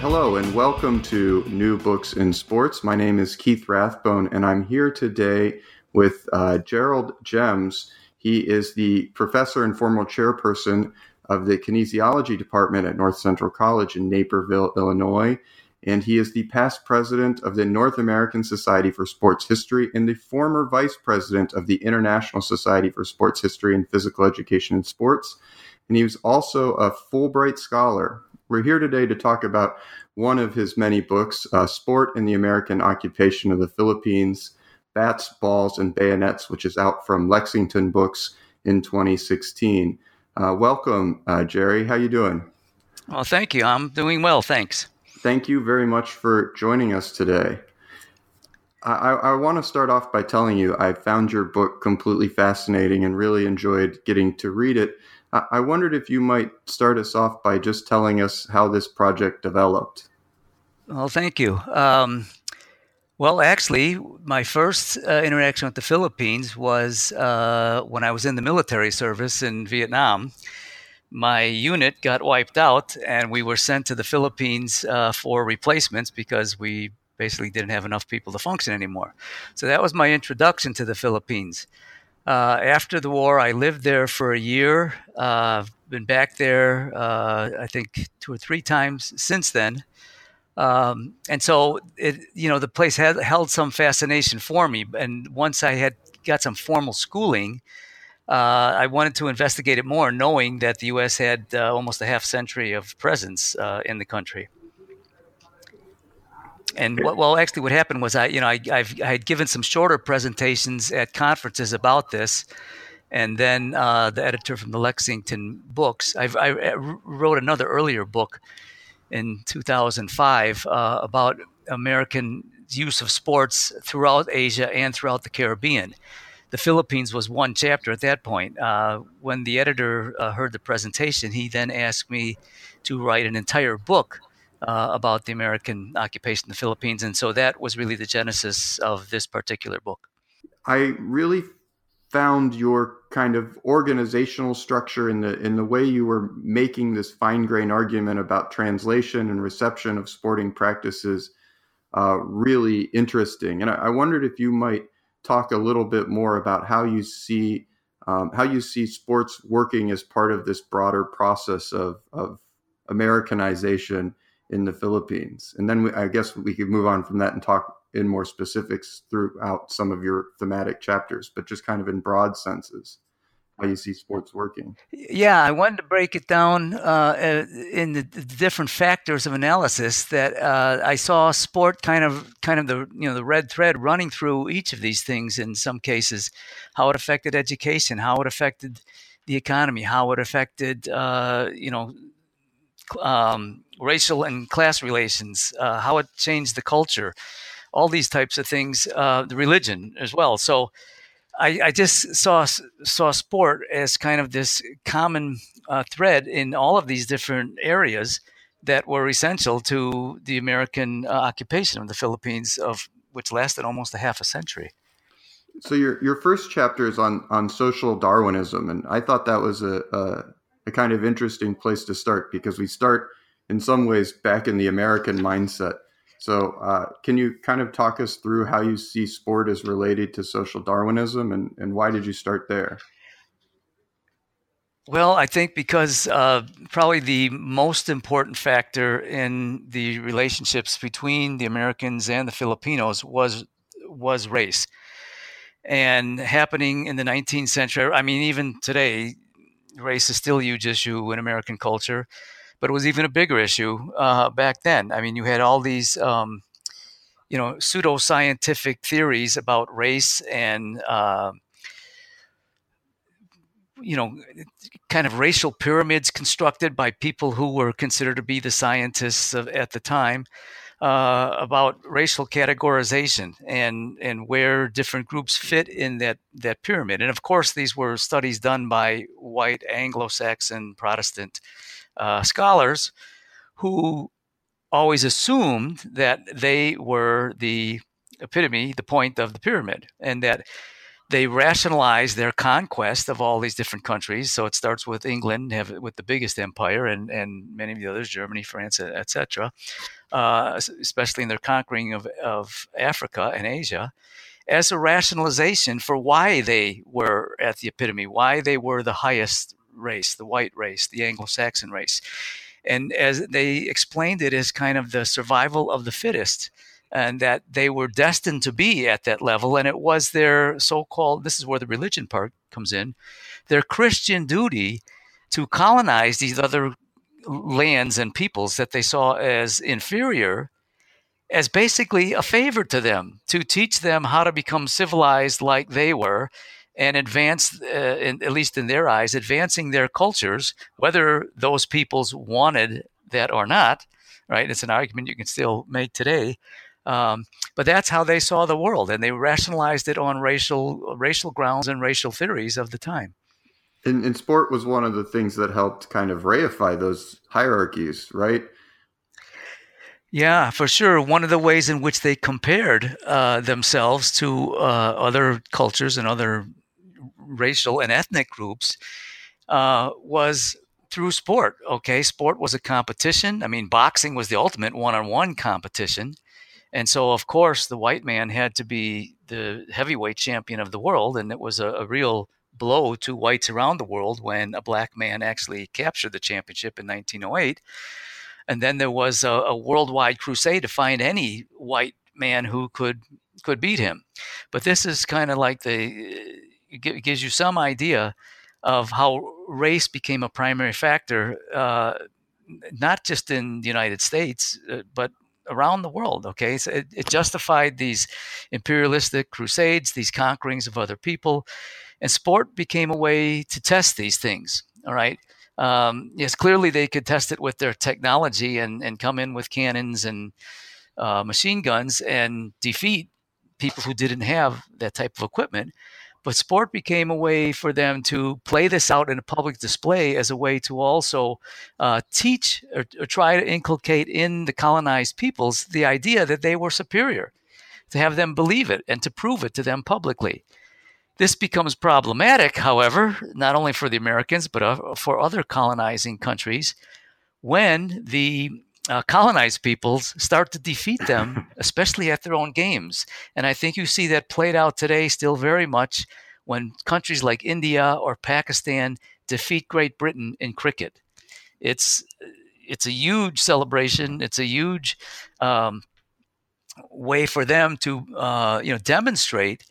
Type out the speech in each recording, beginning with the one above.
Hello, and welcome to New Books in Sports. My name is Keith Rathbone, and I'm here today with uh, Gerald Gems. He is the professor and former chairperson of the kinesiology department at North Central College in Naperville, Illinois. And he is the past president of the North American Society for Sports History and the former vice president of the International Society for Sports History and Physical Education in Sports. And he was also a Fulbright Scholar we're here today to talk about one of his many books, uh, Sport and the American Occupation of the Philippines Bats, Balls, and Bayonets, which is out from Lexington Books in 2016. Uh, welcome, uh, Jerry. How you doing? Well, thank you. I'm doing well, thanks. Thank you very much for joining us today. I, I want to start off by telling you I found your book completely fascinating and really enjoyed getting to read it. I wondered if you might start us off by just telling us how this project developed. Well, thank you. Um, well, actually, my first uh, interaction with the Philippines was uh, when I was in the military service in Vietnam. My unit got wiped out, and we were sent to the Philippines uh, for replacements because we basically didn't have enough people to function anymore. So that was my introduction to the Philippines. Uh, after the war, I lived there for a year. Uh, been back there, uh, I think, two or three times since then. Um, and so, it, you know, the place had held some fascination for me. And once I had got some formal schooling, uh, I wanted to investigate it more, knowing that the U.S. had uh, almost a half century of presence uh, in the country and what, well, actually, what happened was I, you know, I, I've, I had given some shorter presentations at conferences about this, and then uh, the editor from the Lexington Books, I've, I wrote another earlier book in 2005 uh, about American use of sports throughout Asia and throughout the Caribbean. The Philippines was one chapter at that point. Uh, when the editor uh, heard the presentation, he then asked me to write an entire book uh, about the American occupation in the Philippines. And so that was really the genesis of this particular book. I really found your kind of organizational structure in the in the way you were making this fine grained argument about translation and reception of sporting practices uh, really interesting. And I, I, wondered if you might talk a little bit more about how you see um, how you see sports working as part of this broader process of, of Americanization in the Philippines. And then we, I guess we could move on from that and talk in more specifics throughout some of your thematic chapters, but just kind of in broad senses how you see sports working. Yeah, I wanted to break it down uh, in the, the, different factors of analysis that uh, I saw sport kind of kind of the you know the red thread running through each of these things. In some cases, how it affected education, how it affected the economy, how it affected uh, you know um, racial and class relations, uh, how it changed the culture, all these types of things, uh, the religion as well. So I, I, just saw saw sport as kind of this common uh, thread in all of these different areas that were essential to the American uh, occupation of the Philippines, of which lasted almost a half a century. So your your first chapter is on on social Darwinism, and I thought that was a, a a kind of interesting place to start because we start in some ways back in the American mindset. So, uh, can you kind of talk us through how you see sport as related to social Darwinism and, and why did you start there? Well, I think because uh, probably the most important factor in the relationships between the Americans and the Filipinos was was race, and happening in the 19th century. I mean, even today, race is still a huge issue in American culture, but it was even a bigger issue uh, back then. I mean, you had all these, um, you know, pseudoscientific theories about race and uh, you know, kind of racial pyramids constructed by people who were considered to be the scientists of, at the time uh, about racial categorization and and where different groups fit in that that pyramid. And of course, these were studies done by white Anglo-Saxon Protestant uh, scholars who always assumed that they were the epitome, the point of the pyramid, and that they rationalized their conquest of all these different countries. So it starts with England, have with the biggest empire, and and many of the others, Germany, France, etc. Uh, especially in their conquering of of Africa and Asia, as a rationalization for why they were at the epitome, why they were the highest race, the white race, the Anglo-Saxon race, and as they explained it as kind of the survival of the fittest and that they were destined to be at that level. And it was their so called, this is where the religion part comes in, their Christian duty to colonize these other lands and peoples that they saw as inferior as basically a favor to them to teach them how to become civilized like they were and advance, uh, in, at least in their eyes, advancing their cultures, whether those peoples wanted that or not. Right? It's an argument you can still make today. Um, but that's how they saw the world, and they rationalized it on racial racial grounds and racial theories of the time. And, and sport was one of the things that helped kind of reify those hierarchies, right? Yeah, for sure. One of the ways in which they compared uh, themselves to uh, other cultures and other racial and ethnic groups uh, was through sport. Okay, sport was a competition. I mean, boxing was the ultimate one on one competition. And so, of course, the white man had to be the heavyweight champion of the world. And it was a, a real blow to whites around the world when a black man actually captured the championship in 1908. And then there was a, a worldwide crusade to find any white man who could could beat him. But this is kind of like the it gives you some idea of how race became a primary factor, uh, not just in the United States, uh, but around the world. Okay, so it, it justified these imperialistic crusades, these conquerings of other people, and sport became a way to test these things. All right. Um, yes, clearly they could test it with their technology and, and come in with cannons and uh, machine guns and defeat people who didn't have that type of equipment. But sport became a way for them to play this out in a public display as a way to also uh, teach or, or try to inculcate in the colonized peoples the idea that they were superior, to have them believe it and to prove it to them publicly. This becomes problematic, however, not only for the Americans, but uh, for other colonizing countries when the uh, colonized peoples start to defeat them, especially at their own games. And I think you see that played out today still very much when countries like India or Pakistan defeat Great Britain in cricket. It's it's a huge celebration. It's a huge um, way for them to uh, you know demonstrate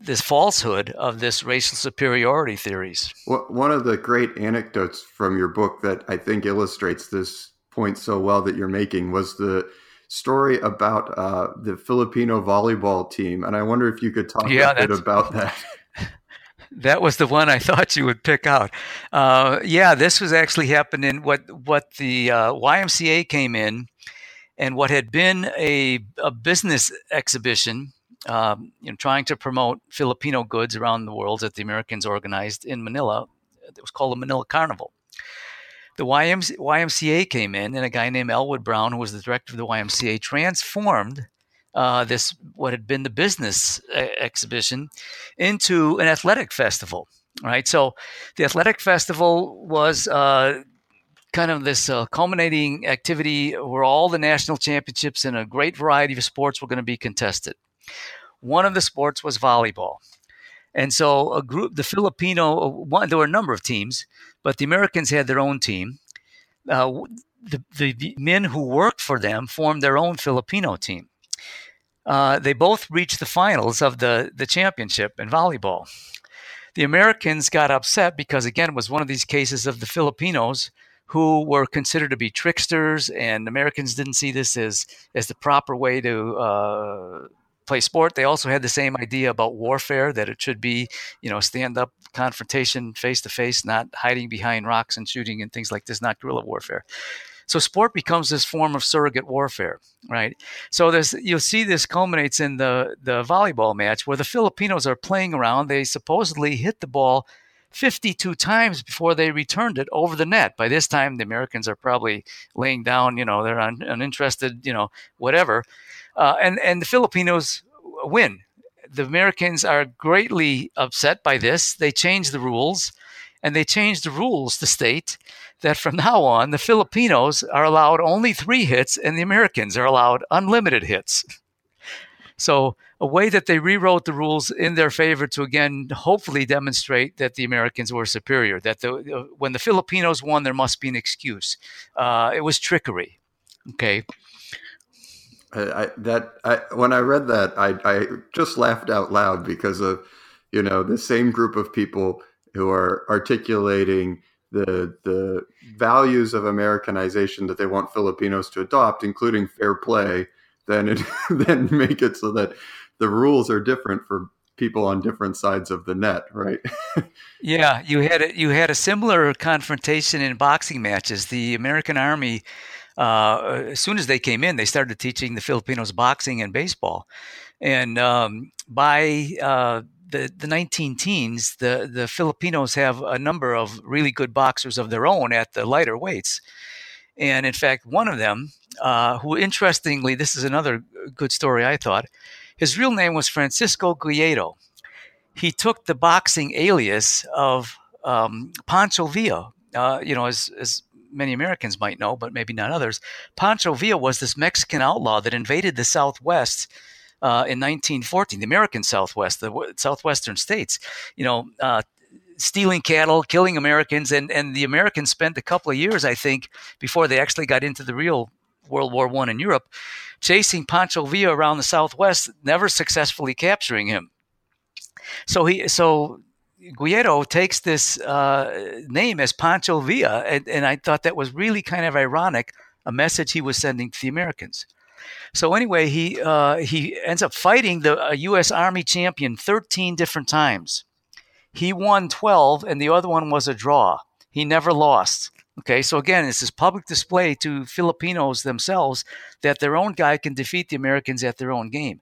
this falsehood of this racial superiority theories. One of the great anecdotes from your book that I think illustrates this point so well that you're making was the story about uh, the Filipino volleyball team, and I wonder if you could talk yeah, a bit about that. that was the one I thought you would pick out. Uh, yeah, this was actually happening. What what the uh, YMCA came in, and what had been a a business exhibition, um, you know, trying to promote Filipino goods around the world that the Americans organized in Manila. It was called the Manila Carnival the YMC- YMCA came in, and a guy named Elwood Brown, who was the director of the YMCA, transformed uh, this what had been the business uh, exhibition into an athletic festival. Right, so the athletic festival was uh, kind of this uh, culminating activity where all the national championships in a great variety of sports were going to be contested. One of the sports was volleyball. And so a group, the Filipino, one, there were a number of teams, but the Americans had their own team. Uh, the, the, men who worked for them formed their own Filipino team. Uh, they both reached the finals of the, the championship in volleyball. The Americans got upset because, again, it was one of these cases of the Filipinos who were considered to be tricksters, and Americans didn't see this as, as the proper way to uh, play sport. They also had the same idea about warfare that it should be, you know, stand up confrontation face to face, not hiding behind rocks and shooting and things like this, not guerrilla warfare. So sport becomes this form of surrogate warfare, right? So there's you'll see this culminates in the the volleyball match where the Filipinos are playing around. They supposedly hit the ball 52 times before they returned it over the net. By this time, the Americans are probably laying down, you know, they're un, uninterested, you know, whatever. Uh, and, and the Filipinos win. The Americans are greatly upset by this. They change the rules, and they change the rules to state that from now on, the Filipinos are allowed only three hits, and the Americans are allowed unlimited hits. So, a way that they rewrote the rules in their favor to again hopefully demonstrate that the Americans were superior. That the, uh, when the Filipinos won, there must be an excuse. Uh, it was trickery. Okay. I, that I, when I read that, I, I just laughed out loud because of you know the same group of people who are articulating the the values of Americanization that they want Filipinos to adopt, including fair play, then it then make it so that the rules are different for people on different sides of the net, right? yeah, you had a, you had a similar confrontation in boxing matches. The American Army uh, as soon as they came in, they started teaching the Filipinos boxing and baseball. And um, by uh, the, the 19 teens, the, the Filipinos have a number of really good boxers of their own at the lighter weights. And in fact, one of them, uh, who interestingly, this is another good story I thought, his real name was Francisco Guido. He took the boxing alias of um, Pancho Villa. Uh, you know, as, as many Americans might know, but maybe not others. Pancho Villa was this Mexican outlaw that invaded the Southwest uh, in 1914, the American Southwest, the southwestern states. You know, uh, stealing cattle, killing Americans, and and the Americans spent a couple of years, I think, before they actually got into the real World War One in Europe, chasing Pancho Villa around the Southwest, never successfully capturing him. So he so Guido takes this uh, name as Pancho Villa, and, and, I thought that was really kind of ironic, a message he was sending to the Americans. So anyway, he uh, he ends up fighting the U.S. Army champion 13 different times. He won 12, and the other one was a draw. He never lost. Okay, so again, it's this public display to Filipinos themselves that their own guy can defeat the Americans at their own game.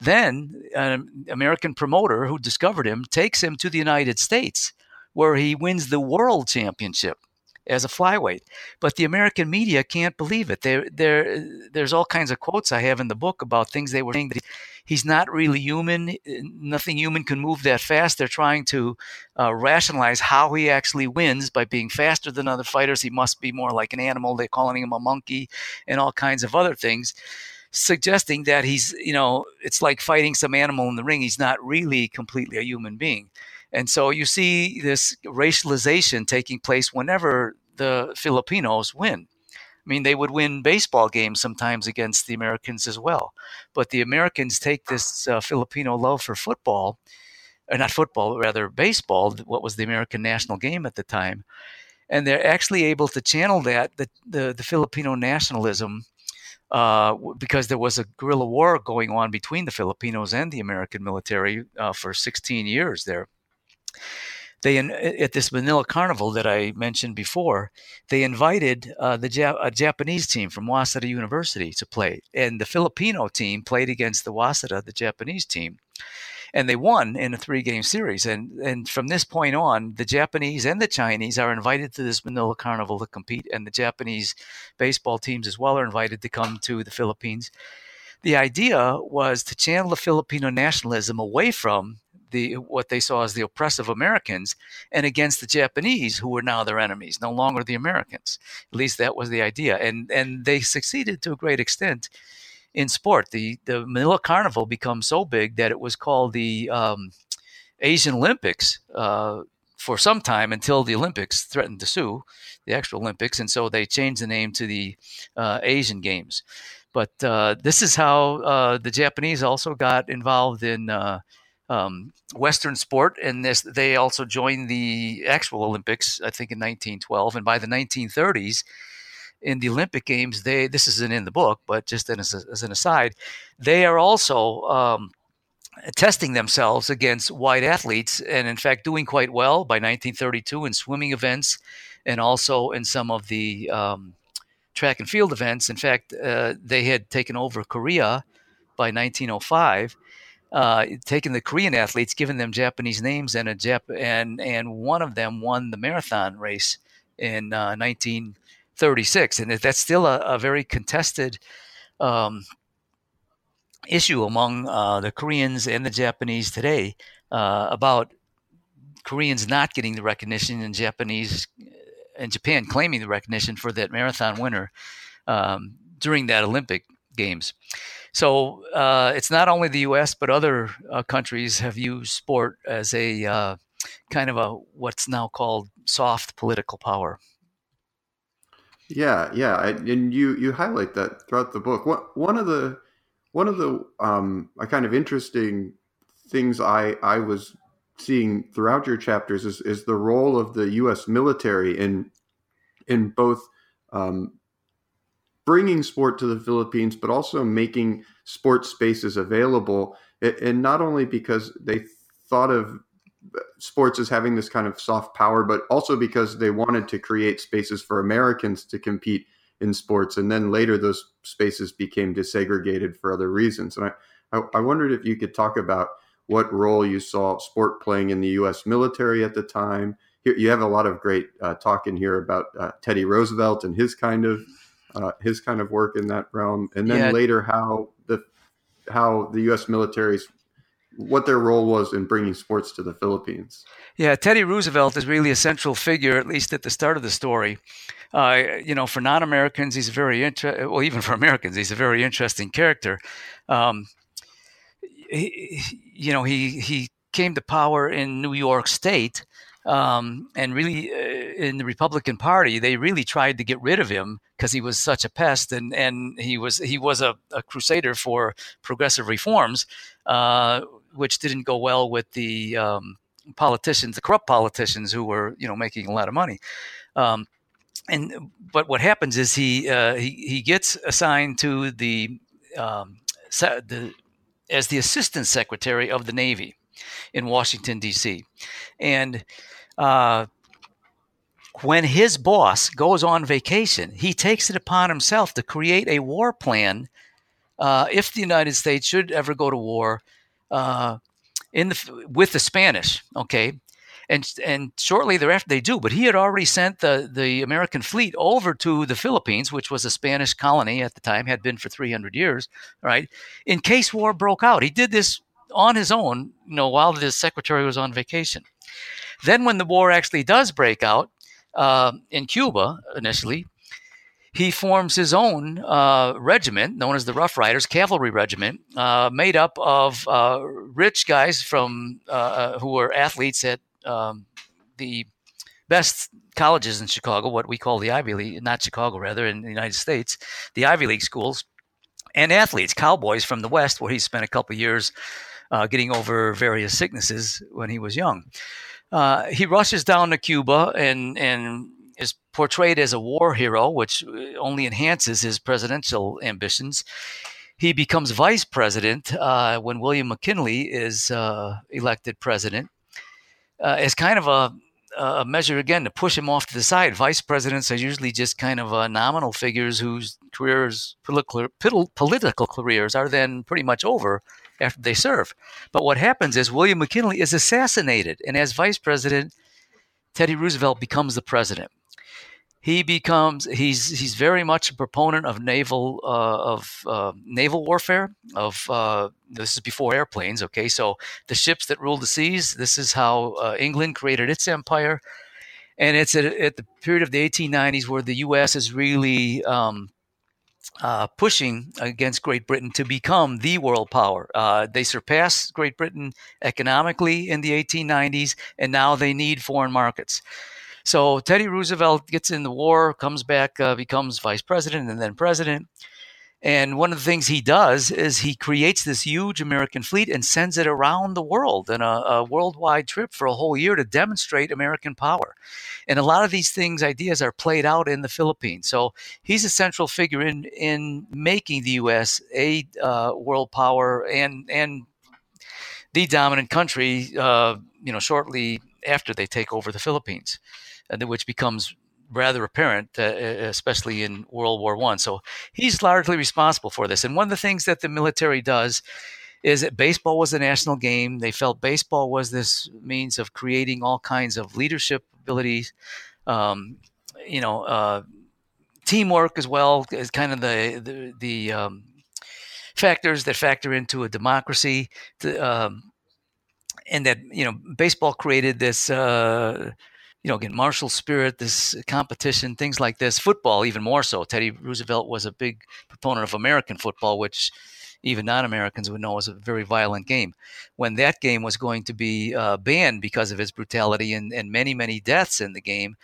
Then an American promoter who discovered him takes him to the United States, where he wins the world championship as a flyweight. But the American media can't believe it. There, there, there's all kinds of quotes I have in the book about things they were saying that he's not really human. Nothing human can move that fast. They're trying to uh, rationalize how he actually wins by being faster than other fighters. He must be more like an animal. They're calling him a monkey and all kinds of other things suggesting that he's, you know, it's like fighting some animal in the ring. He's not really completely a human being. And so you see this racialization taking place whenever the Filipinos win. I mean, they would win baseball games sometimes against the Americans as well. But the Americans take this uh, Filipino love for football, or not football, rather baseball, what was the American national game at the time, and they're actually able to channel that, the, the, the Filipino nationalism, uh, because there was a guerrilla war going on between the Filipinos and the American military uh, for 16 years there. They at this Manila Carnival that I mentioned before, they invited uh, the Jap- a Japanese team from Waseda University to play, and the Filipino team played against the Waseda, the Japanese team and they won in a three game series. And and from this point on, the Japanese and the Chinese are invited to this Manila Carnival to compete, and the Japanese baseball teams as well are invited to come to the Philippines. The idea was to channel the Filipino nationalism away from the what they saw as the oppressive Americans and against the Japanese, who were now their enemies, no longer the Americans. At least that was the idea, and and they succeeded to a great extent in sport. The the Manila Carnival becomes so big that it was called the um, Asian Olympics uh, for some time until the Olympics threatened to sue the actual Olympics, and so they changed the name to the uh, Asian Games. But uh, this is how uh, the Japanese also got involved in. Uh, um, Western sport, and this they also joined the actual Olympics, I think, in 1912. And by the 1930s, in the Olympic Games, they this isn't in the book, but just as, as an aside, they are also um, testing themselves against white athletes, and in fact, doing quite well by 1932 in swimming events, and also in some of the um, track and field events. In fact, uh, they had taken over Korea by 1905. Uh, taking the Korean athletes, giving them Japanese names, and a Jap- and and one of them won the marathon race in uh, 1936, and that's still a, a very contested um, issue among uh, the Koreans and the Japanese today uh, about Koreans not getting the recognition and Japanese and Japan claiming the recognition for that marathon winner um, during that Olympic Games. So uh, it's not only the U.S. but other uh, countries have used sport as a uh, kind of a what's now called soft political power. Yeah, yeah, and you you highlight that throughout the book. One one of the one of the um, kind of interesting things I I was seeing throughout your chapters is is the role of the U.S. military in in both um, bringing sport to the Philippines, but also making sports spaces available, and not only because they thought of sports as having this kind of soft power, but also because they wanted to create spaces for Americans to compete in sports. And then later, those spaces became desegregated for other reasons. And I, I, I wondered if you could talk about what role you saw sport playing in the U.S. military at the time. You have a lot of great uh, talk in here about uh, Teddy Roosevelt and his kind of uh, his kind of work in that realm, and then yeah. later how the how the U.S. military's what their role was in bringing sports to the Philippines. Yeah, Teddy Roosevelt is really a central figure, at least at the start of the story. Uh, you know, for non-Americans, he's a very inter- well, even for Americans, he's a very interesting character. Um, he, you know, he he came to power in New York State, um, and really uh, in the Republican Party, they really tried to get rid of him because he was such a pest, and and he was he was a, a crusader for progressive reforms. Uh, which didn't go well with the um, politicians, the corrupt politicians who were, you know, making a lot of money. Um, and but what happens is he uh, he he gets assigned to the um, the as the assistant secretary of the Navy in Washington D.C. and uh, when his boss goes on vacation, he takes it upon himself to create a war plan uh, if the United States should ever go to war uh, in the with the Spanish. Okay, and and shortly thereafter they do. But he had already sent the the American fleet over to the Philippines, which was a Spanish colony at the time, had been for 300 years. Right, in case war broke out, he did this on his own. You know, while the secretary was on vacation. Then, when the war actually does break out uh, in Cuba initially, he forms his own uh, regiment known as the Rough Riders Cavalry Regiment, uh, made up of uh, rich guys from uh, uh, who were athletes at um, the best colleges in Chicago, what we call the Ivy League, not Chicago, rather, in the United States, the Ivy League schools, and athletes, cowboys from the West, where he spent a couple years uh, getting over various sicknesses when he was young. he rushes down to Cuba and and is portrayed as a war hero, which uh, only enhances his presidential ambitions. He becomes vice president uh, when William McKinley is uh, elected president, uh, as kind of a, a, measure again to push him off to the side. Vice presidents are usually just kind of uh, nominal figures whose careers, political, political careers, are then pretty much over after they serve. But what happens is William McKinley is assassinated, and as vice president, Teddy Roosevelt becomes the president he becomes he's he's very much a proponent of naval uh, of uh, naval warfare of uh, this is before airplanes okay so the ships that ruled the seas this is how uh, England created its empire and it's at, at, the period of the 1890s where the U.S. is really um, uh, pushing against Great Britain to become the world power. Uh, they surpass Great Britain economically in the 1890s, and now they need foreign markets. So Teddy Roosevelt gets in the war, comes back, uh, becomes vice president and then president. And one of the things he does is he creates this huge American fleet and sends it around the world in a, a, worldwide trip for a whole year to demonstrate American power. And a lot of these things, ideas, are played out in the Philippines. So he's a central figure in in making the U.S. a uh, world power and and the dominant country. Uh, you know, shortly after they take over the Philippines, and which becomes rather apparent, uh, especially in World War One. So he's largely responsible for this. And one of the things that the military does is that baseball was a national game. They felt baseball was this means of creating all kinds of leadership abilities, um, you know, uh, teamwork as well as kind of the the, the um, factors that factor into a democracy. To, um, and that you know, baseball created this. Uh, you know, again, martial spirit, this competition, things like this. Football, even more so. Teddy Roosevelt was a big proponent of American football, which even non-Americans would know was a very violent game. When that game was going to be uh, banned because of its brutality and, and many, many deaths in the game,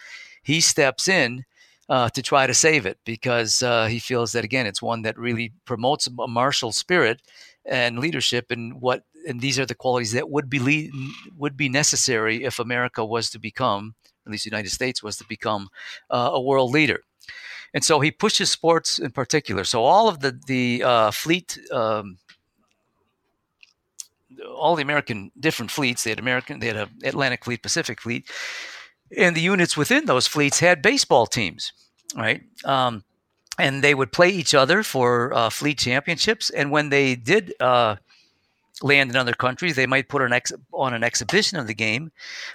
he steps in uh, to try to save it because uh, he feels that again, it's one that really promotes a martial spirit and leadership, and what and these are the qualities that would be lead, would be necessary if America was to become at least the United States was to become uh, a world leader. And so he pushes sports in particular. So all of the the uh, fleet, um, all the American different fleets, they had American, they had a Atlantic Fleet, Pacific Fleet, and the units within those fleets had baseball teams, right? Um, and they would play each other for uh, fleet championships. And when they did uh, land in other countries. They might put an ex- on an exhibition of the game,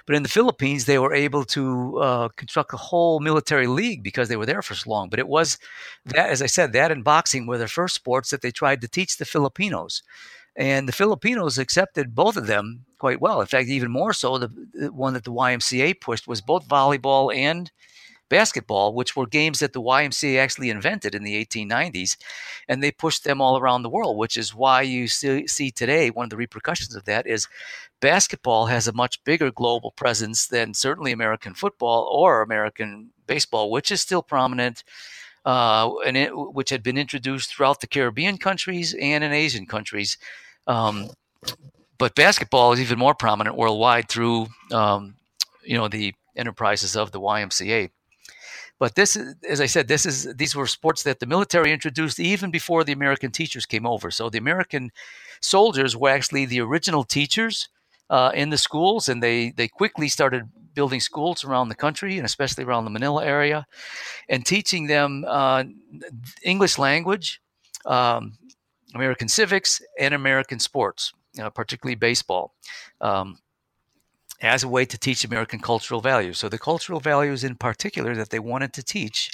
but in the Philippines, they were able to uh, construct a whole military league because they were there for so long. But it was that, as I said, that and boxing were the first sports that they tried to teach the Filipinos, and the Filipinos accepted both of them quite well. In fact, even more so, the, the one that the YMCA pushed was both volleyball and basketball, which were games that the YMCA actually invented in the 1890s, and they pushed them all around the world, which is why you see, see today one of the repercussions of that is basketball has a much bigger global presence than certainly American football or American baseball, which is still prominent. Uh, and it, which had been introduced throughout the Caribbean countries and in Asian countries. Um, but basketball is even more prominent worldwide through, um, you know, the enterprises of the YMCA. But this, as I said, this is these were sports that the military introduced even before the American teachers came over. So the American soldiers were actually the original teachers uh, in the schools, and they they quickly started building schools around the country and especially around the Manila area, and teaching them uh, English language, um, American civics, and American sports, uh, particularly baseball. Um, as a way to teach American cultural values. So the cultural values in particular that they wanted to teach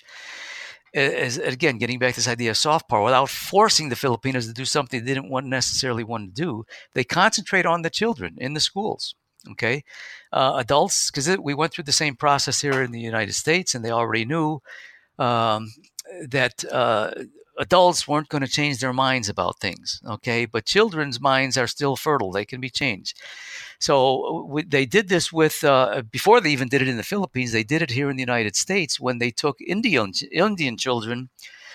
is again getting back to this idea of soft power without forcing the Filipinos to do something they didn't want necessarily want to do. They concentrate on the children in the schools. Okay, uh, adults because we went through the same process here in the United States, and they already knew um, that uh, adults weren't going to change their minds about things. Okay, but children's minds are still fertile; they can be changed. So uh, they did this with uh, before they even did it in the Philippines. They did it here in the United States when they took Indian Indian children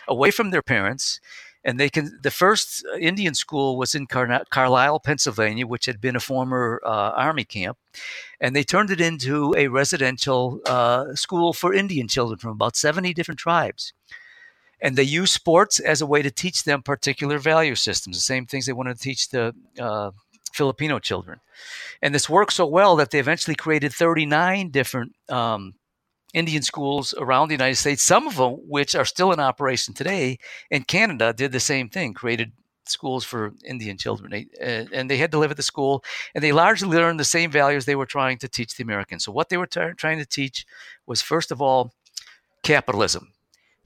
away from their parents. And they can. The first Indian school was in Car- Carlisle, Pennsylvania, which had been a former uh, army camp, and they turned it into a residential uh, school for Indian children from about seventy different tribes and they use sports as a way to teach them particular value systems, the same things they wanted to teach the uh, Filipino children. And this worked so well that they eventually created 39 different um, Indian schools around the United States, some of them which are still in operation today. And Canada did the same thing, created schools for Indian children. Uh, and they had to live at the school, and they largely learned the same values they were trying to teach the Americans. So, what they were t- trying to teach was, first of all, capitalism.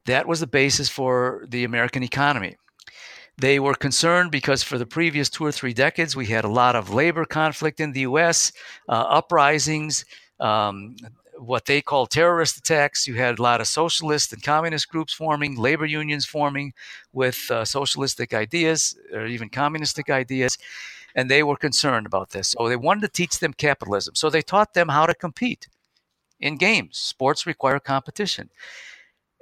That was the basis for the American economy. They were concerned because for the previous two or three decades, we had a lot of labor conflict in the US, uh, uprisings, um, what they call terrorist attacks. You had a lot of socialist and communist groups forming, labor unions forming with uh, socialistic ideas or even communistic ideas. And they were concerned about this. So they wanted to teach them capitalism. So they taught them how to compete in games. Sports require competition.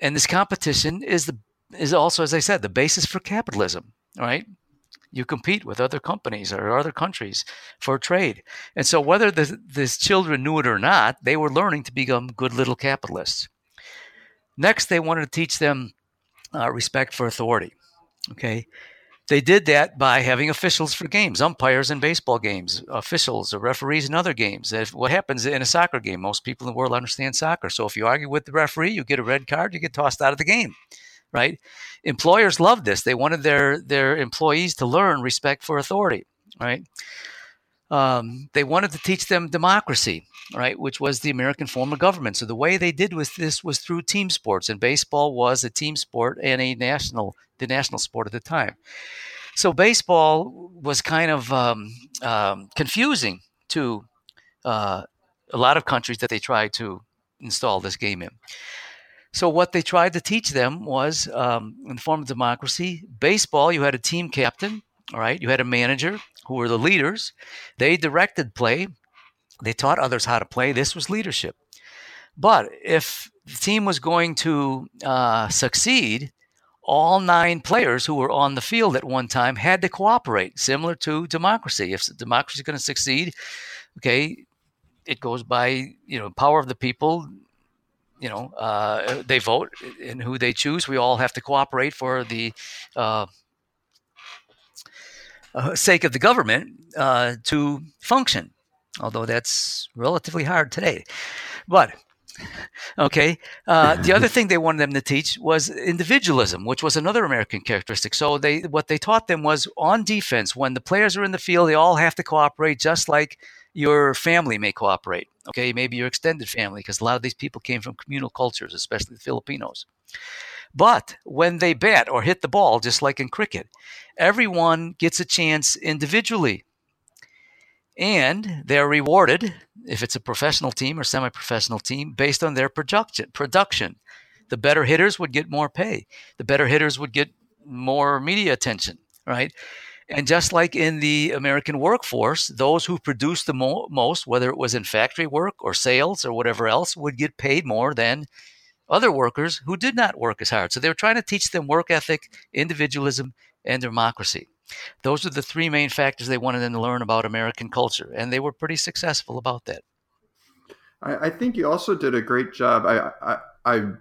And this competition is the is also, as I said, the basis for capitalism, right? You compete with other companies or other countries for trade. And so, whether the, these children knew it or not, they were learning to become good little capitalists. Next, they wanted to teach them uh, respect for authority. Okay. They did that by having officials for games, umpires in baseball games, officials or referees in other games. If, what happens in a soccer game? Most people in the world understand soccer. So if you argue with the referee, you get a red card, you get tossed out of the game, right? Employers loved this. They wanted their their employees to learn respect for authority, right? Um, they wanted to teach them democracy, right, which was the American form of government. So the way they did with this was through team sports, and baseball was a team sport and a national the national sport at the time. So baseball was kind of um, um, confusing to uh, a lot of countries that they tried to install this game in. So what they tried to teach them was, um, in the form of democracy, baseball. You had a team captain, all right. You had a manager who were the leaders. They directed play. They taught others how to play. This was leadership. But if the team was going to uh, succeed, all nine players who were on the field at one time had to cooperate, similar to democracy. If democracy is going to succeed, okay, it goes by you know power of the people. You know, uh, they vote in who they choose. We all have to cooperate for the uh, uh, sake of the government uh, to function. Although that's relatively hard today, but Okay. Uh, the other thing they wanted them to teach was individualism, which was another American characteristic. So they what they taught them was on defense, when the players are in the field, they all have to cooperate, just like your family may cooperate. Okay, maybe your extended family, because a lot of these people came from communal cultures, especially the Filipinos. But when they bat or hit the ball, just like in cricket, everyone gets a chance individually. And they're rewarded if it's a professional team or semi-professional team based on their production production. The better hitters would get more pay. The better hitters would get more media attention right? And just like in the american workforce those who produced the mo- most whether it was in factory work or sales or whatever else would get paid more than other workers who did not work as hard so they were trying to teach them work ethic individualism and democracy those are the three main factors they wanted them to learn about American culture, and they were pretty successful about that. I, I think you also did a great job. I, I, I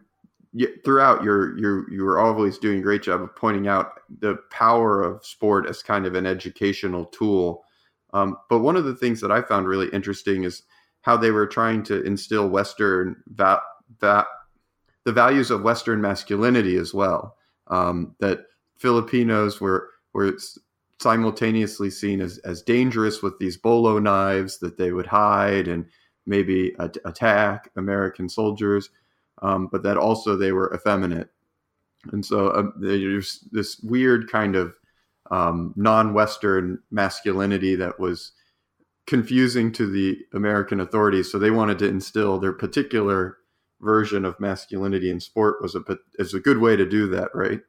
throughout your you you were always doing a great job of pointing out the power of sport as kind of an educational tool. Um, but one of the things that I found really interesting is how they were trying to instill Western that va- the values of Western masculinity as well. Um, that Filipinos were were simultaneously seen as, as dangerous with these bolo knives that they would hide and maybe attack American soldiers, um, but that also they were effeminate. And so um, there's this weird kind of um, non-Western masculinity that was confusing to the American authorities. So they wanted to instill their particular version of masculinity in sport was a is a good way to do that, right?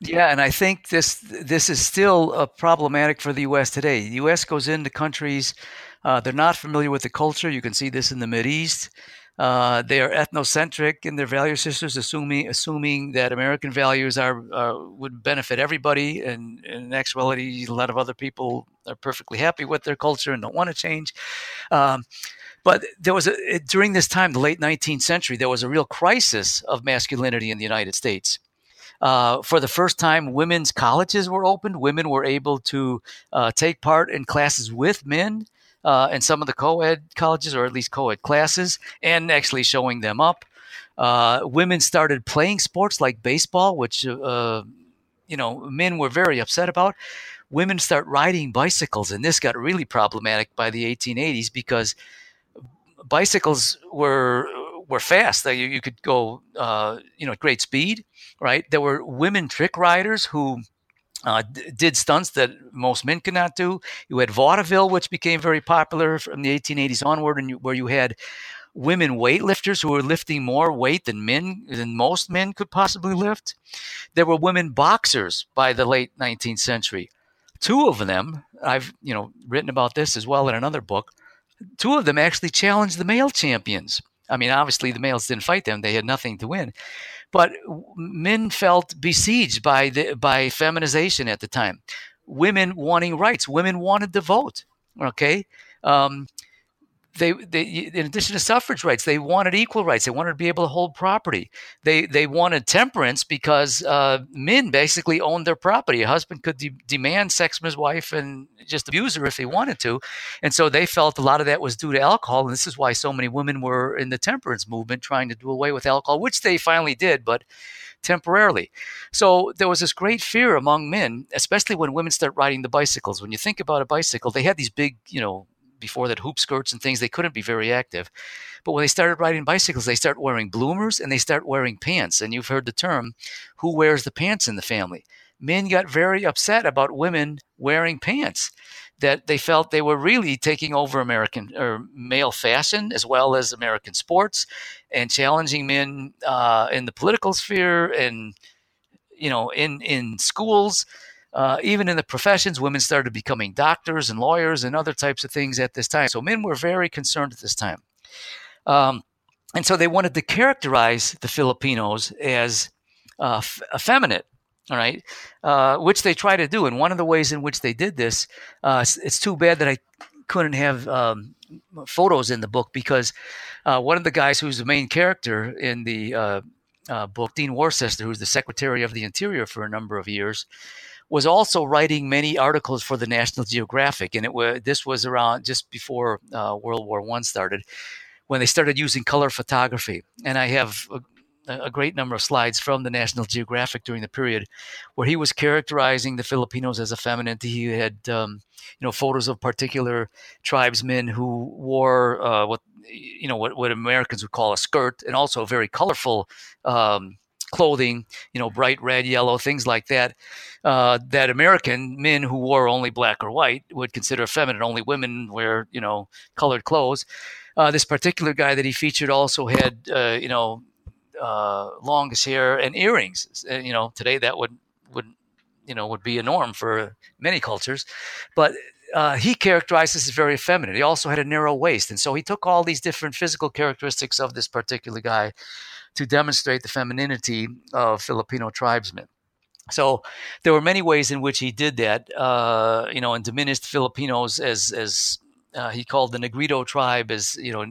Yeah, and I think this this is still a problematic for the U.S. today. The U.S. goes into countries uh, they're not familiar with the culture. You can see this in the Mid East. Uh, they are ethnocentric in their value systems, assuming assuming that American values are uh, would benefit everybody, and, and, in actuality, a lot of other people are perfectly happy with their culture and don't want to change. Um, but there was a during this time, the late 19th century, there was a real crisis of masculinity in the United States. Uh, for the first time, women's colleges were opened. Women were able to uh, take part in classes with men uh, in some of the co ed colleges, or at least co ed classes, and actually showing them up. Uh, women started playing sports like baseball, which uh, you know men were very upset about. Women start riding bicycles, and this got really problematic by the 1880s because bicycles were were fast. You, you could go, uh, you know, at great speed, right? There were women trick riders who uh, d- did stunts that most men could not do. You had vaudeville, which became very popular from the 1880s onward, and you, where you had women weightlifters who were lifting more weight than men than most men could possibly lift. There were women boxers by the late 19th century. Two of them, I've you know written about this as well in another book. Two of them actually challenged the male champions. I mean, obviously the males didn't fight them; they had nothing to win. but men felt besieged by the by feminization at the time. Women wanting rights, women wanted to vote. Okay, um, they, they in addition to suffrage rights, they wanted equal rights. They wanted to be able to hold property. They they wanted temperance because uh, men basically owned their property. A husband could de- demand sex from his wife and just abuse her if he wanted to, and so they felt a lot of that was due to alcohol. And this is why so many women were in the temperance movement trying to do away with alcohol, which they finally did, but temporarily. So there was this great fear among men, especially when women start riding the bicycles. When you think about a bicycle, they had these big, you know, before that hoop skirts and things they couldn't be very active. But when they started riding bicycles they start wearing bloomers and they start wearing pants. And you've heard the term who wears the pants in the family? Men got very upset about women wearing pants that they felt they were really taking over american or male fashion as well as american sports and challenging men uh, in the political sphere and you know in in schools uh, even in the professions, women started becoming doctors and lawyers and other types of things at this time. So men were very concerned at this time. Um, and so they wanted to characterize the Filipinos as uh, f- effeminate, all right, uh, which they try to do. And one of the ways in which they did this, uh, it's, it's, too bad that I couldn't have um, photos in the book because uh, one of the guys who's the main character in the uh, book, Dean Worcester, who's the Secretary of the Interior for a number of years, was also writing many articles for the National Geographic, and it was this was around just before uh, World War One started, when they started using color photography. And I have a, a, great number of slides from the National Geographic during the period where he was characterizing the Filipinos as effeminate. He had um, you know photos of particular tribesmen who wore uh, what you know what, what Americans would call a skirt, and also very colorful. Um, clothing, you know, bright red, yellow, things like that, uh, that American men who wore only black or white would consider feminine. Only women wear, you know, colored clothes. Uh, this particular guy that he featured also had, uh, you know, uh, hair and earrings. And, you know, today that would would you know would be a norm for many cultures, but uh, he characterized this as very feminine. He also had a narrow waist, and so he took all these different physical characteristics of this particular guy to demonstrate the femininity of Filipino tribesmen. So there were many ways in which he did that, uh, you know, and diminished Filipinos as as uh, he called the Negrito tribe as you know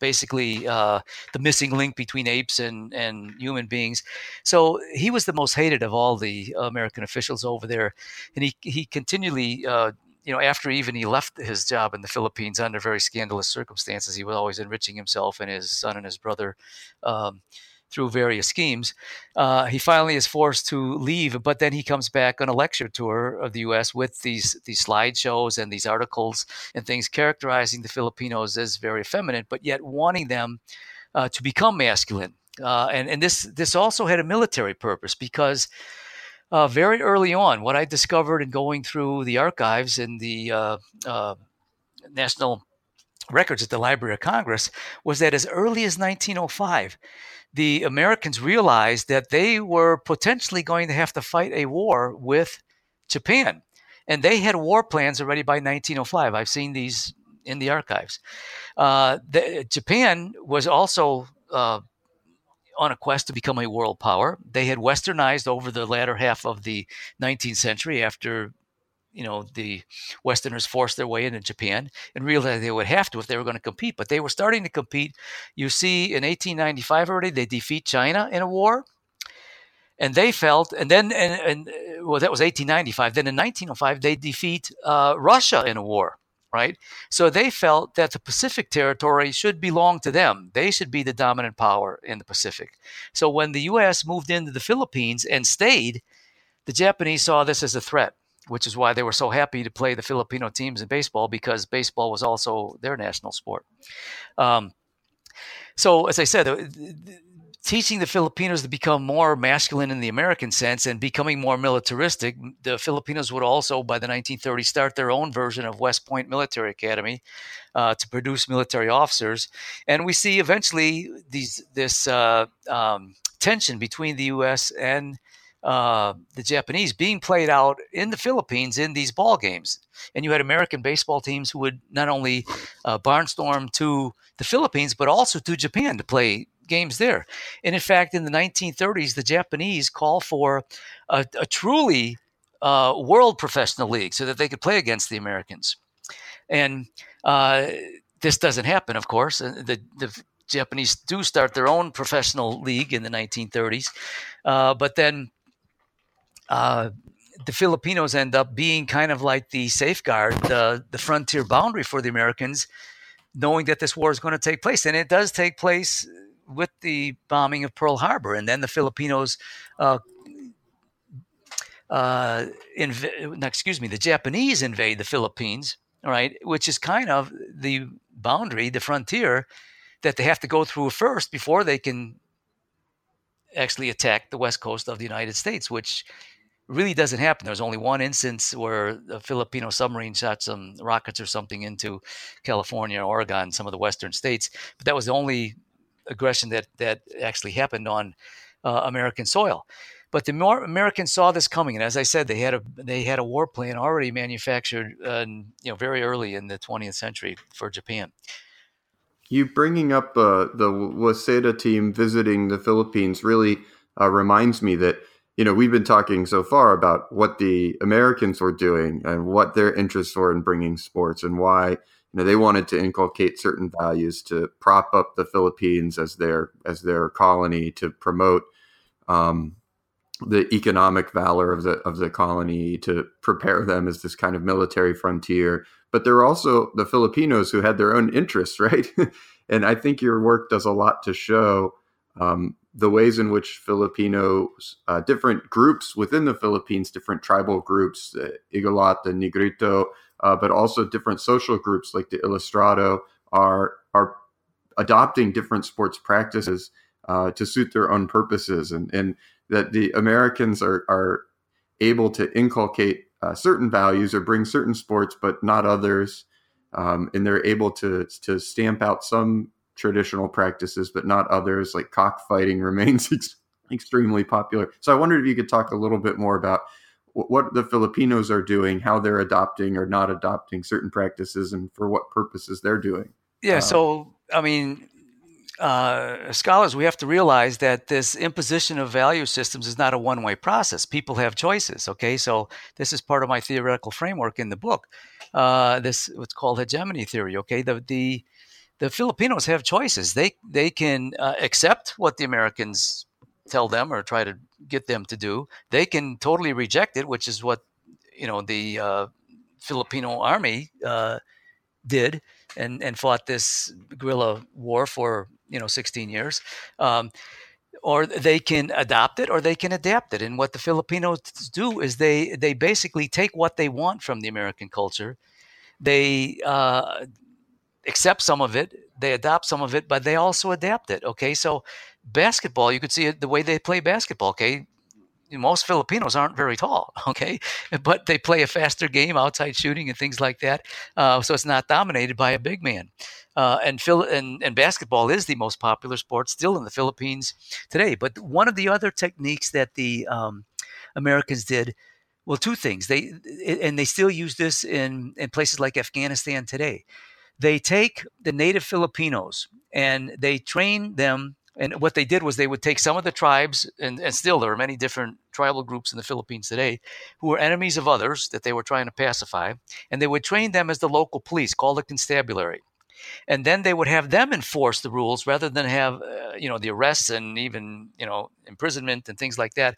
basically uh, the missing link between apes and, and human beings. So he was the most hated of all the American officials over there, and he he continually uh, you know, after even he left his job in the Philippines under very scandalous circumstances, he was always enriching himself and his son and his brother um, through various schemes. Uh, he finally is forced to leave, but then he comes back on a lecture tour of the U.S. with these these slideshows and these articles and things characterizing the Filipinos as very feminine, but yet wanting them uh, to become masculine. Uh, and and this this also had a military purpose because uh, very early on, what I discovered in going through the archives in the uh, uh, National Records at the Library of Congress was that as early as 1905, the Americans realized that they were potentially going to have to fight a war with Japan. And they had war plans already by 1905. I've seen these in the archives. Uh, the, Japan was also uh, on a quest to become a world power. They had westernized over the latter half of the 19th century after you know the westerners forced their way into japan and realized they would have to if they were going to compete but they were starting to compete. You see in 1895 already they defeat china in a war and they felt and then and, and well that was 1895 then in 1905 they defeat uh, russia in a war right? So they felt that the Pacific territory should belong to them. They should be the dominant power in the Pacific. So when the US moved into the Philippines and stayed, the Japanese saw this as a threat, which is why they were so happy to play the Filipino teams in baseball because baseball was also their national sport. Um, so, as I said, teaching the Filipinos to become more masculine in the American sense and becoming more militaristic, the Filipinos would also, by the 1930s, start their own version of West Point Military Academy uh, to produce military officers. And we see eventually these this uh, um, tension between the U.S. and uh, the Japanese being played out in the Philippines in these ball games. And you had American baseball teams who would not only uh, barnstorm to the Philippines, but also to Japan to play games there. And in fact, in the 1930s, the Japanese call for a, a truly uh, world professional league so that they could play against the Americans. And uh, this doesn't happen, of course. The, the Japanese do start their own professional league in the 1930s, uh, but then uh, the Filipinos end up being kind of like the safeguard, the the frontier boundary for the Americans, knowing that this war is going to take place, and it does take place with the bombing of Pearl Harbor, and then the Filipinos. Uh, uh, inv- excuse me, the Japanese invade the Philippines, right? Which is kind of the boundary, the frontier that they have to go through first before they can actually attack the west coast of the United States, which really doesn't happen. There's only one instance where a Filipino submarine shot some rockets or something into California, Oregon, some of the western states, but that was the only aggression that that actually happened on uh, American soil. But the Americans saw this coming, and as I said, they had a they had a war plan already manufactured, uh, you know, very early in the 20th century for Japan. You bringing up uh, the Waseda team visiting the Philippines really uh, reminds me that you know we've been talking so far about what the Americans were doing and what their interests were in bringing sports and why you know they wanted to inculcate certain values to prop up the Philippines as their as their colony to promote um, the economic valor of the of the colony to prepare them as this kind of military frontier but there are also the Filipinos who had their own interests, right? and I think your work does a lot to show um, the ways in which Filipinos, uh, different groups within the Philippines, different tribal groups, uh, Igorot and Negrito, uh, but also different social groups like the Ilustrado are are adopting different sports practices uh, to suit their own purposes, and and that the Americans are are able to inculcate uh, certain values or bring certain sports, but not others. Um, and they're able to to stamp out some traditional practices, but not others. Like cockfighting remains ex- extremely popular. So I wondered if you could talk a little bit more about w- what the Filipinos are doing, how they're adopting or not adopting certain practices, and for what purposes they're doing. Yeah. Uh, so I mean, uh, scholars, we have to realize that this imposition of value systems is not a one way process. People have choices. Okay, so this is part of my theoretical framework in the book. Uh, this what's called hegemony theory. Okay, the the the Filipinos have choices. They they can uh, accept what the Americans tell them or try to get them to do. They can totally reject it, which is what you know the uh, Filipino army uh, did and and fought this guerrilla war for you know 16 years um, or they can adopt it or they can adapt it and what the filipinos do is they they basically take what they want from the american culture they uh, accept some of it they adopt some of it but they also adapt it okay so basketball you could see it the way they play basketball okay most Filipinos aren't very tall, okay, but they play a faster game, outside shooting and things like that. Uh, so it's not dominated by a big man. Uh, and, Phil- and, and basketball is the most popular sport still in the Philippines today. But one of the other techniques that the um, Americans did, well, two things. They and they still use this in in places like Afghanistan today. They take the native Filipinos and they train them and what they did was they would take some of the tribes, and, and still there are many different tribal groups in the Philippines today who were enemies of others that they were trying to pacify, and they would train them as the local police, called a constabulary. And then they would have them enforce the rules rather than have, uh, you know, the arrests and even, you know, imprisonment and things like that,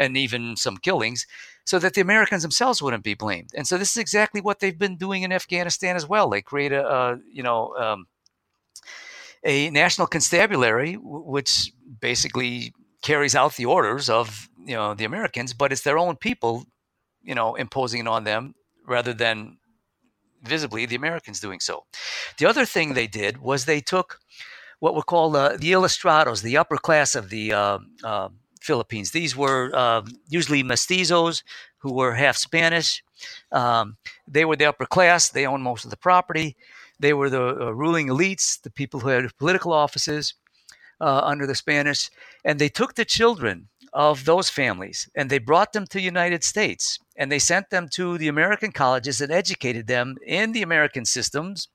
and even some killings, so that the Americans themselves wouldn't be blamed. And so this is exactly what they've been doing in Afghanistan as well. They create a, you know, um, a national constabulary, which basically carries out the orders of you know the Americans, but it's their own people, you know, imposing it on them rather than visibly the Americans doing so. The other thing they did was they took what were called uh, the ilustrados, the upper class of the uh, uh, Philippines. These were um, usually mestizos who were half Spanish. Um, they were the upper class. They owned most of the property. They were the uh, ruling elites, the people who had political offices uh, under the Spanish, and they took the children of those families and they brought them to the United States and they sent them to the American colleges and educated them in the American systems,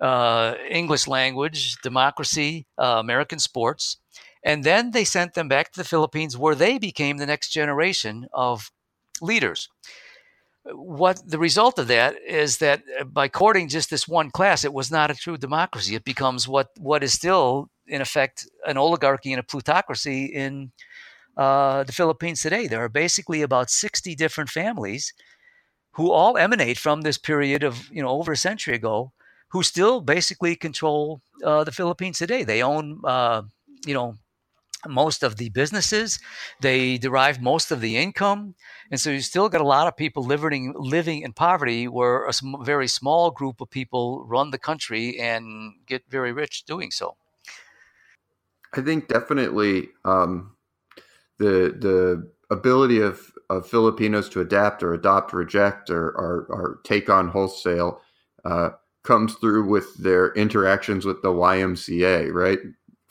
uh, English language, democracy, uh, American sports. And then they sent them back to the Philippines where they became the next generation of leaders. What the result of that is that uh, by courting just this one class, it was not a true democracy. It becomes what, what is still, in effect, an oligarchy and a plutocracy in uh, the Philippines today. There are basically about 60 different families who all emanate from this period of, you know, over a century ago, who still basically control uh, the Philippines today. They own, uh, you know, most of the businesses. They derive most of the income, and so you still got a lot of people living living in poverty, where a sm- very small group of people run the country and get very rich doing so. I think definitely um, the the ability of, of Filipinos to adapt or adopt, reject, or, or, or take on wholesale uh, comes through with their interactions with the YMCA, right?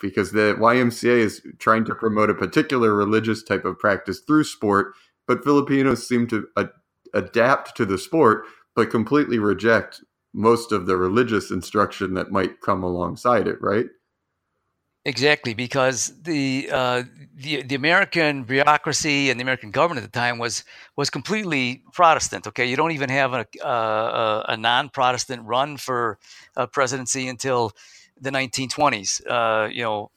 Because the YMCA is trying to promote a particular religious type of practice through sport, but Filipinos seem to a- adapt to the sport, but completely reject most of the religious instruction that might come alongside it, right? Exactly, because the uh, the the American bureaucracy and the American government at the time was was completely Protestant. Okay, you don't even have a uh, a non-Protestant run for uh, presidency until the 1920s. Uh, you know,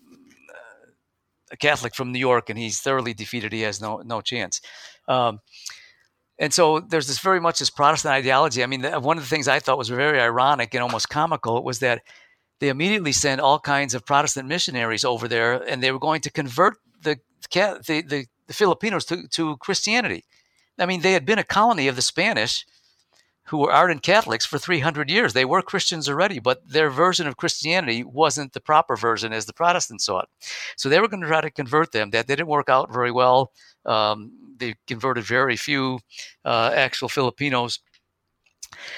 a Catholic from New York, and he's thoroughly defeated. He has no no chance. Um, and so there's this very much this Protestant ideology. I mean, one of the things I thought was very ironic and almost comical was that they immediately sent all kinds of Protestant missionaries over there, and they were going to convert the the, the, the Filipinos to, to Christianity. I mean, they had been a colony of the Spanish, who were ardent Catholics for 300 years. They were Christians already, but their version of Christianity wasn't the proper version as the Protestants saw it. So they were going to try to convert them. That didn't work out very well. Um, they converted very few uh, actual Filipinos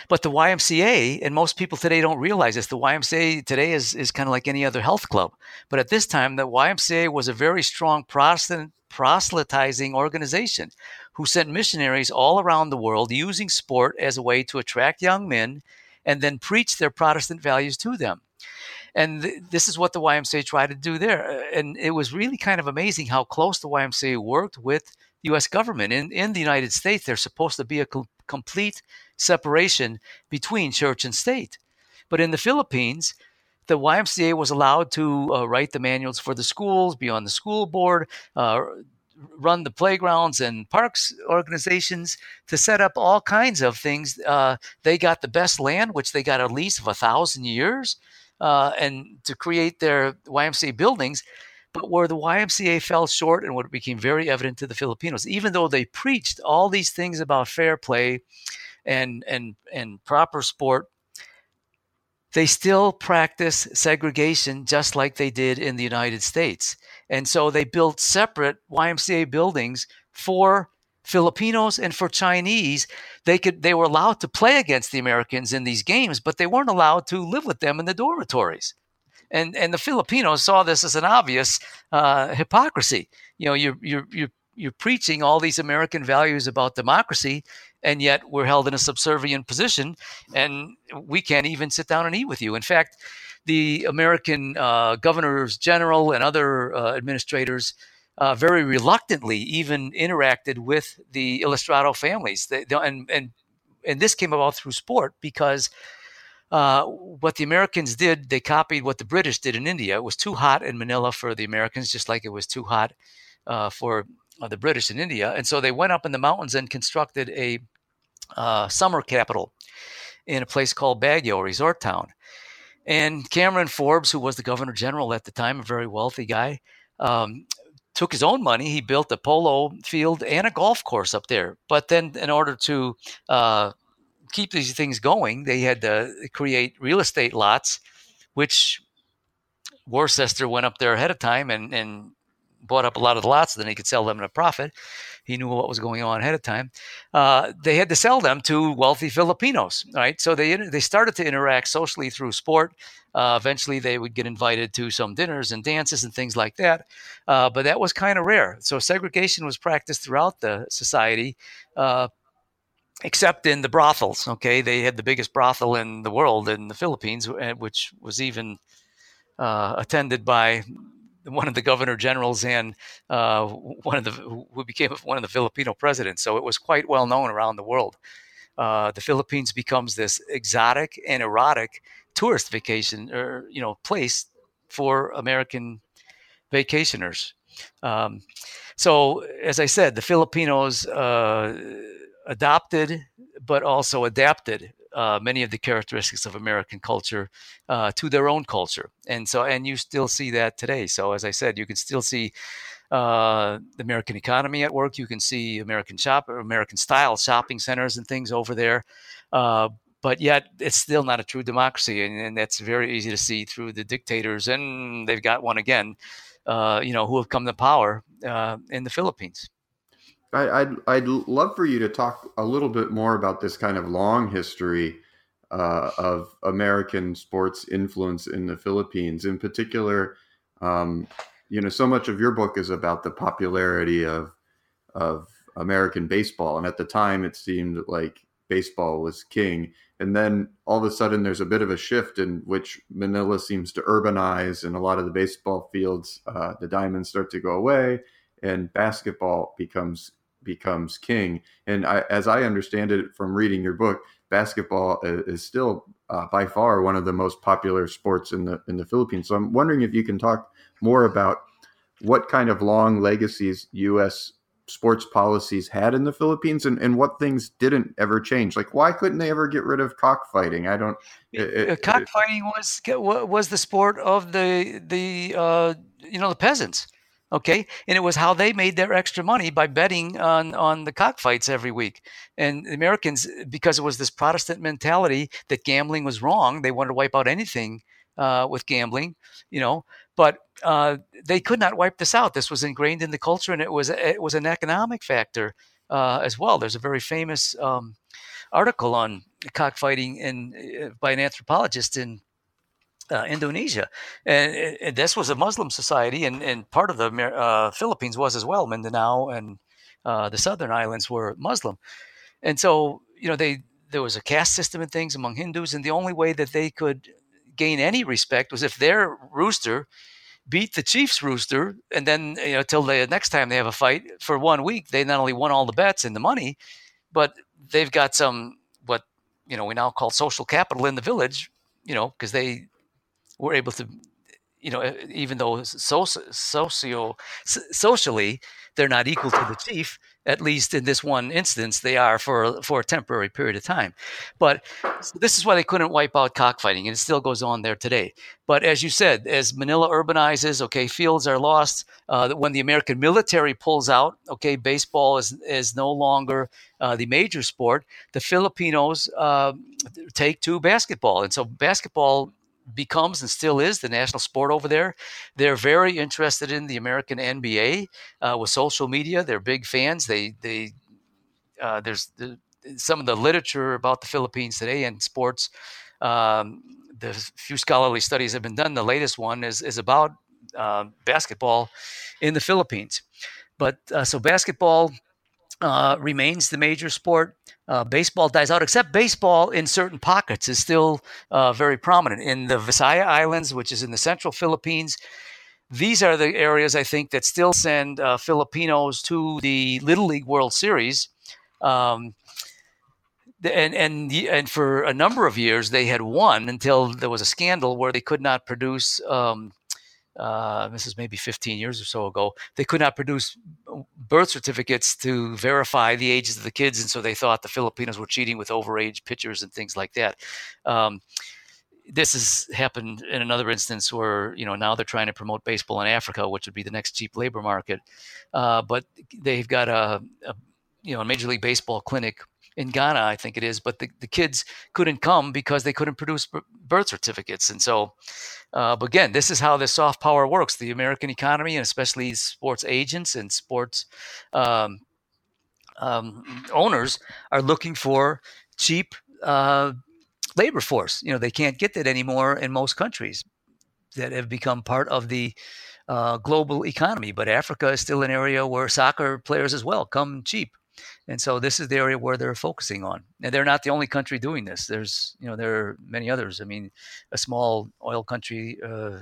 but the YMCA, and most people today don't realize this, the YMCA today is, is kind of like any other health club. But at this time, the YMCA was a very strong Protestant proselytizing organization who sent missionaries all around the world using sport as a way to attract young men and then preach their Protestant values to them. And th- this is what the YMCA tried to do there. Uh, and it was really kind of amazing how close the YMCA worked with the US government. In, in the United States, they're supposed to be a co- complete separation between church and state. But in the Philippines, the YMCA was allowed to uh, write the manuals for the schools, be on the school board, uh, run the playgrounds and parks organizations to set up all kinds of things. Uh, they got the best land, which they got a lease of a thousand years, uh, and to create their YMCA buildings. But where the YMCA fell short and what became very evident to the Filipinos, even though they preached all these things about fair play and and and proper sport they still practice segregation just like they did in the United States. And so they built separate YMCA buildings for Filipinos and for Chinese. They could they were allowed to play against the Americans in these games, but they weren't allowed to live with them in the dormitories. And and the Filipinos saw this as an obvious uh, hypocrisy. You know, you're you're you're you're preaching all these American values about democracy, and yet we're held in a subservient position, and we can't even sit down and eat with you. In fact, the American uh, governors general and other uh, administrators uh, very reluctantly even interacted with the Ilustrado families, they, they, and and and this came about through sport because. Uh, what the Americans did, they copied what the British did in India. It was too hot in Manila for the Americans, just like it was too hot uh, for uh, the British in India. And so they went up in the mountains and constructed a uh, summer capital in a place called Baguio, resort town. And Cameron Forbes, who was the governor general at the time, a very wealthy guy, um, took his own money. He built a polo field and a golf course up there. But then, in order to uh, keep these things going, they had to create real estate lots, which Worcester went up there ahead of time and, and bought up a lot of the lots, then he could sell them at a profit. He knew what was going on ahead of time. Uh, they had to sell them to wealthy Filipinos, right? So they they started to interact socially through sport. Uh, eventually, they would get invited to some dinners and dances and things like that. Uh, but that was kind of rare. So segregation was practiced throughout the society. Uh, except in the brothels. Okay, they had the biggest brothel in the world in the Philippines, uh, which was even uh, attended by one of the governor generals and uh, one of the who became one of the Filipino presidents. So it was quite well known around the world. Uh, the Philippines becomes this exotic and erotic tourist vacation or you know place for American vacationers. Um, so as I said, the Filipinos uh, adopted but also adapted uh, many of the characteristics of American culture uh, to their own culture, and so and you still see that today. So as I said, you can still see uh, the American economy at work. You can see American shop, American style shopping centers and things over there. Uh, but yet, it's still not a true democracy, and, and, that's very easy to see through the dictators, and they've got one again. Uh, you know, who have come to power in the Philippines. I, would I'd love for you to talk a little bit more about this kind of long history uh, of American sports influence in the Philippines. In particular, um, you know, so much of your book is about the popularity of of American baseball, and at the time, it seemed like baseball was king. And then all of a sudden, there's a bit of a shift in which Manila seems to urbanize, and a lot of the baseball fields, uh, the diamonds start to go away, and basketball becomes becomes king. And I, as I understand it from reading your book, basketball is still uh, by far one of the most popular sports in the in the Philippines. So I'm wondering if you can talk more about what kind of long legacies U.S. sports policies had in the Philippines and, and what things didn't ever change. Like why couldn't they ever get rid of cockfighting? I don't. It, it, cockfighting was was the sport of the the uh, you know the peasants okay? And it was how they made their extra money by betting on on the cockfights every week. And americans because it was this protestant mentality that gambling was wrong they wanted to wipe out anything uh, with gambling you know? But uh, they could not wipe this out. This was ingrained in the culture and it was it was an economic factor uh, as well. There's a very famous um, article on cockfighting in, uh, by an anthropologist in uh, Indonesia, and, and, this was a Muslim society, and, and part of the uh, Philippines was as well. Mindanao and uh, the southern islands were Muslim, and so you know they there was a caste system and things among Hindus, and the only way that they could gain any respect was if their rooster beat the chief's rooster, and then you know till the next time they have a fight for one week, they not only won all the bets and the money, but they've got some what you know we now call social capital in the village you know, because they were able to you know even though socio, socio socially they're not equal to the chief at least in this one instance they are for for a temporary period of time. But this is why they couldn't wipe out cockfighting and it still goes on there today. But as you said as manila urbanizes okay fields are lost uh, when the american military pulls out okay baseball is is no longer uh, the major sport the filipinos uh, take to basketball. And so basketball becomes and still is the national sport over there. They're very interested in the American NBA uh, with social media. They're big fans. They they uh, there's the, some of the literature about the Philippines today and sports. Um, the few scholarly studies have been done. The latest one is is about uh, basketball in the Philippines. But uh, so basketball uh, remains the major sport. Uh, baseball dies out, except baseball in certain pockets is still uh, very prominent. In the Visaya Islands, which is in the central Philippines, these are the areas I think that still send uh, Filipinos to the Little League World Series. Um, and and and for a number of years they had won until there was a scandal where they could not produce um, uh, this is maybe 15 years or so ago, they could not produce birth certificates to verify the ages of the kids. And so they thought the Filipinos were cheating with overage pictures and things like that. Um, this has happened in another instance where you know now they're trying to promote baseball in Africa, which would be the next cheap labor market. Uh, but they've got a, a, you know a Major League Baseball clinic in Ghana, I think it is, but the, the kids couldn't come because they couldn't produce birth certificates. And so, uh, but again, this is how the soft power works. The American economy, and especially sports agents and sports um, um, owners, are looking for cheap uh, labor force. You know, they can't get that anymore in most countries that have become part of the uh, global economy. But Africa is still an area where soccer players as well come cheap. And so this is the area where they're focusing on. And they're not the only country doing this. There's, you know, there are many others. I mean, a small oil country uh,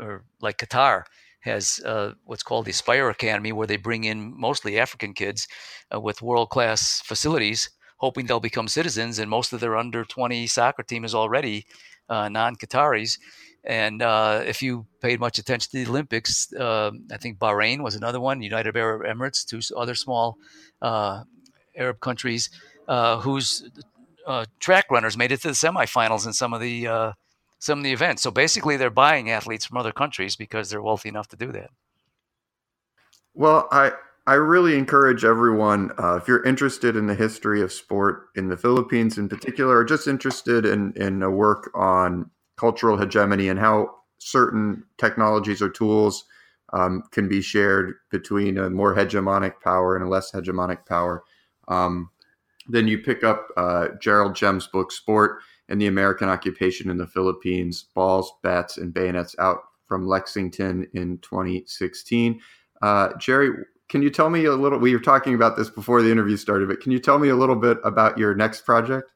or like Qatar has uh, what's called the Aspire Academy, where they bring in mostly African kids uh, with world class facilities, hoping they'll become citizens. And most of their under 20 soccer team is already uh, non Qataris. And uh, if you paid much attention to the Olympics, uh, I think Bahrain was another one, United Arab Emirates, two other small uh, Arab countries uh, whose uh, track runners made it to the semifinals in some of the uh, some of the events. So basically, they're buying athletes from other countries because they're wealthy enough to do that. Well, I I really encourage everyone if you're interested in the history of sport in the Philippines, in particular, or just interested in in a work on cultural hegemony and how certain technologies or tools um, can be shared between a more hegemonic power and a less hegemonic power. Um, then you pick up uh, Gerald Gems' book, Sport and the American Occupation in the Philippines Balls, Bats, and Bayonets, out from Lexington in 2016. Uh, Jerry, can you tell me a little? We were talking about this before the interview started, but can you tell me a little bit about your next project?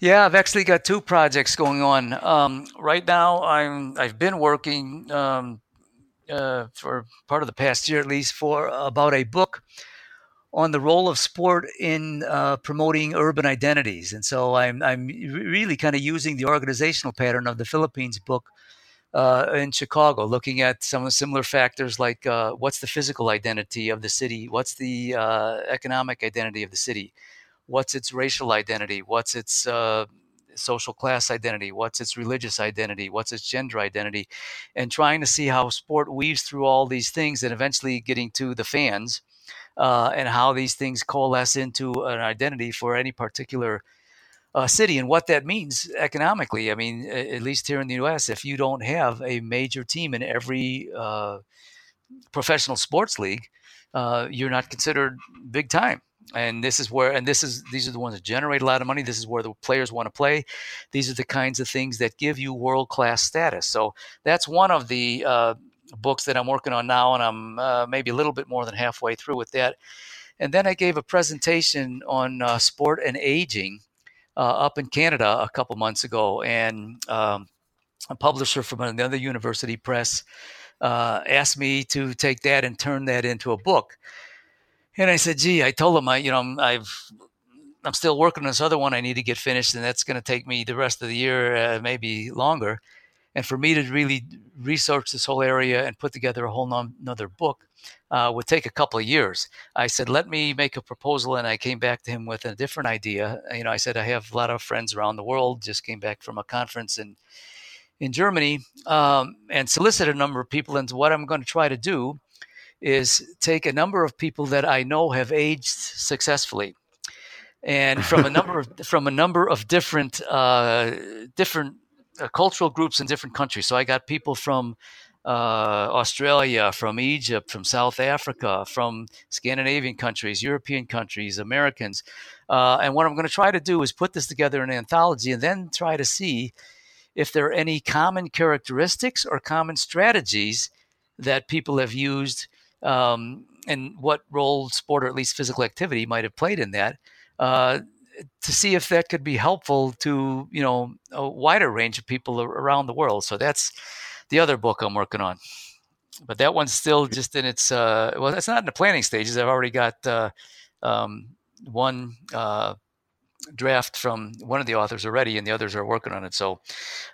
Yeah, I've actually got two projects going on. Um, right now, I'm I've been working um, uh, for part of the past year, at least, for about a book on the role of sport in uh, promoting urban identities. And so I'm I'm really kind of using the organizational pattern of the Philippines book uh, in Chicago, looking at some of the similar factors like uh, what's the physical identity of the city, what's the uh, economic identity of the city what's its racial identity, what's its uh, social class identity, what's its religious identity, what's its gender identity, and trying to see how sport weaves through all these things and eventually getting to the fans uh, and how these things coalesce into an identity for any particular uh, city and what that means economically. I mean, at least here in the U.S., if you don't have a major team in every uh, professional sports league, uh, you're not considered big time and this is where and this is these are the ones that generate a lot of money. This is where the players want to play. These are the kinds of things that give you world class status. So that's one of the uh, books that i'm working on now and i'm uh, maybe a little bit more than halfway through with that. And then i gave a presentation on uh, sport and aging uh, up in canada a couple months ago. And um, a publisher from another university press uh, asked me to take that and turn that into a book and I said, gee, I told him I, you know, I've, I'm still working on this other one I need to get finished, and that's going to take me the rest of the year, uh, maybe longer. And for me to really research this whole area and put together a whole non- another book uh, would take a couple of years. I said, let me make a proposal, and I came back to him with a different idea. You know, I said I have a lot of friends around the world. Just came back from a conference in in Germany um, and solicited a number of people. And what I'm going to try to do is take a number of people that I know have aged successfully, and from a number of from a number of different uh, different uh, cultural groups in different countries. So I got people from uh, Australia, from Egypt, from South Africa, from Scandinavian countries, European countries, Americans. Uh, and what I'm going to try to do is put this together in an anthology and then try to see if there are any common characteristics or common strategies that people have used um, and what role sport or at least physical activity might have played in that. Uh, to see if that could be helpful to you know a wider range of people around the world. So that's the other book I'm working on. But that one's still just in its uh, well, it's not in the planning stages. I've already got uh, um, one uh, draft from one of the authors already, and the others are working on it. So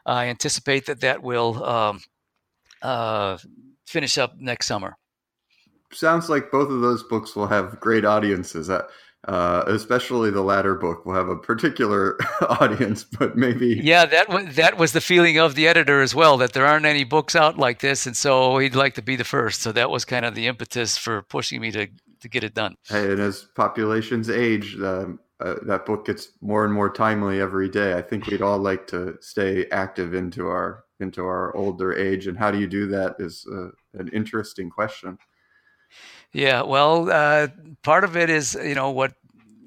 I anticipate that that will um, uh, finish up next summer sounds like both of those books will have great audiences. Uh, uh, especially the latter book will have a particular audience, but maybe yeah, that was that was the feeling of the editor as well that there aren't any books out like this, and so he'd like to be the first. So that was kind of the impetus for pushing me to to get it done. Hey, and as populations age, um, uh, that book gets more and more timely every day. I think we'd all like to stay active into our into our older age, and how do you do that is uh, an interesting question. Yeah, well, uh, part of it is you know what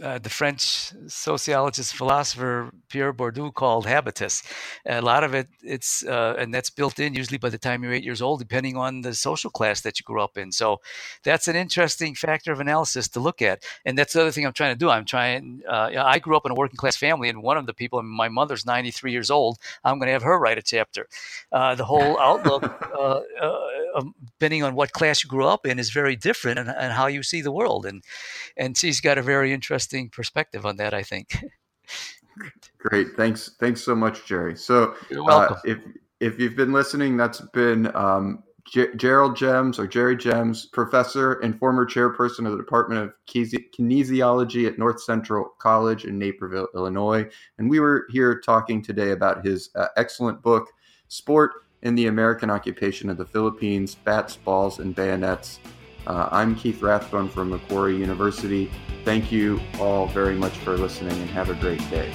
uh, the French sociologist philosopher Pierre Bourdieu called habitus. A lot of it, it's uh, and that's built in usually by the time you're eight years old, depending on the social class that you grew up in. So that's an interesting factor of analysis to look at. And that's the other thing I'm trying to do. I'm trying. Uh, I grew up in a working class family, and one of the people, my mother's 93 years old. I'm going to have her write a chapter. Uh, the whole outlook, uh, uh, depending on what class you grew up in, is very different, and, and how you see the world. And and she's got a very interesting interesting perspective on that. I think. Great, thanks, thanks so much, Jerry. So, You're welcome. Uh, if if you've been listening, that's been um, G- Gerald Gems or Jerry Gems, professor and former chairperson of the Department of Kinesiology at North Central College in Naperville, Illinois. And we were here talking today about his uh, excellent book, Sport in the American Occupation of the Philippines Bats, Balls, and Bayonets uh, I'm Keith Rathbone from Macquarie University. Thank you all very much for listening and have a great day.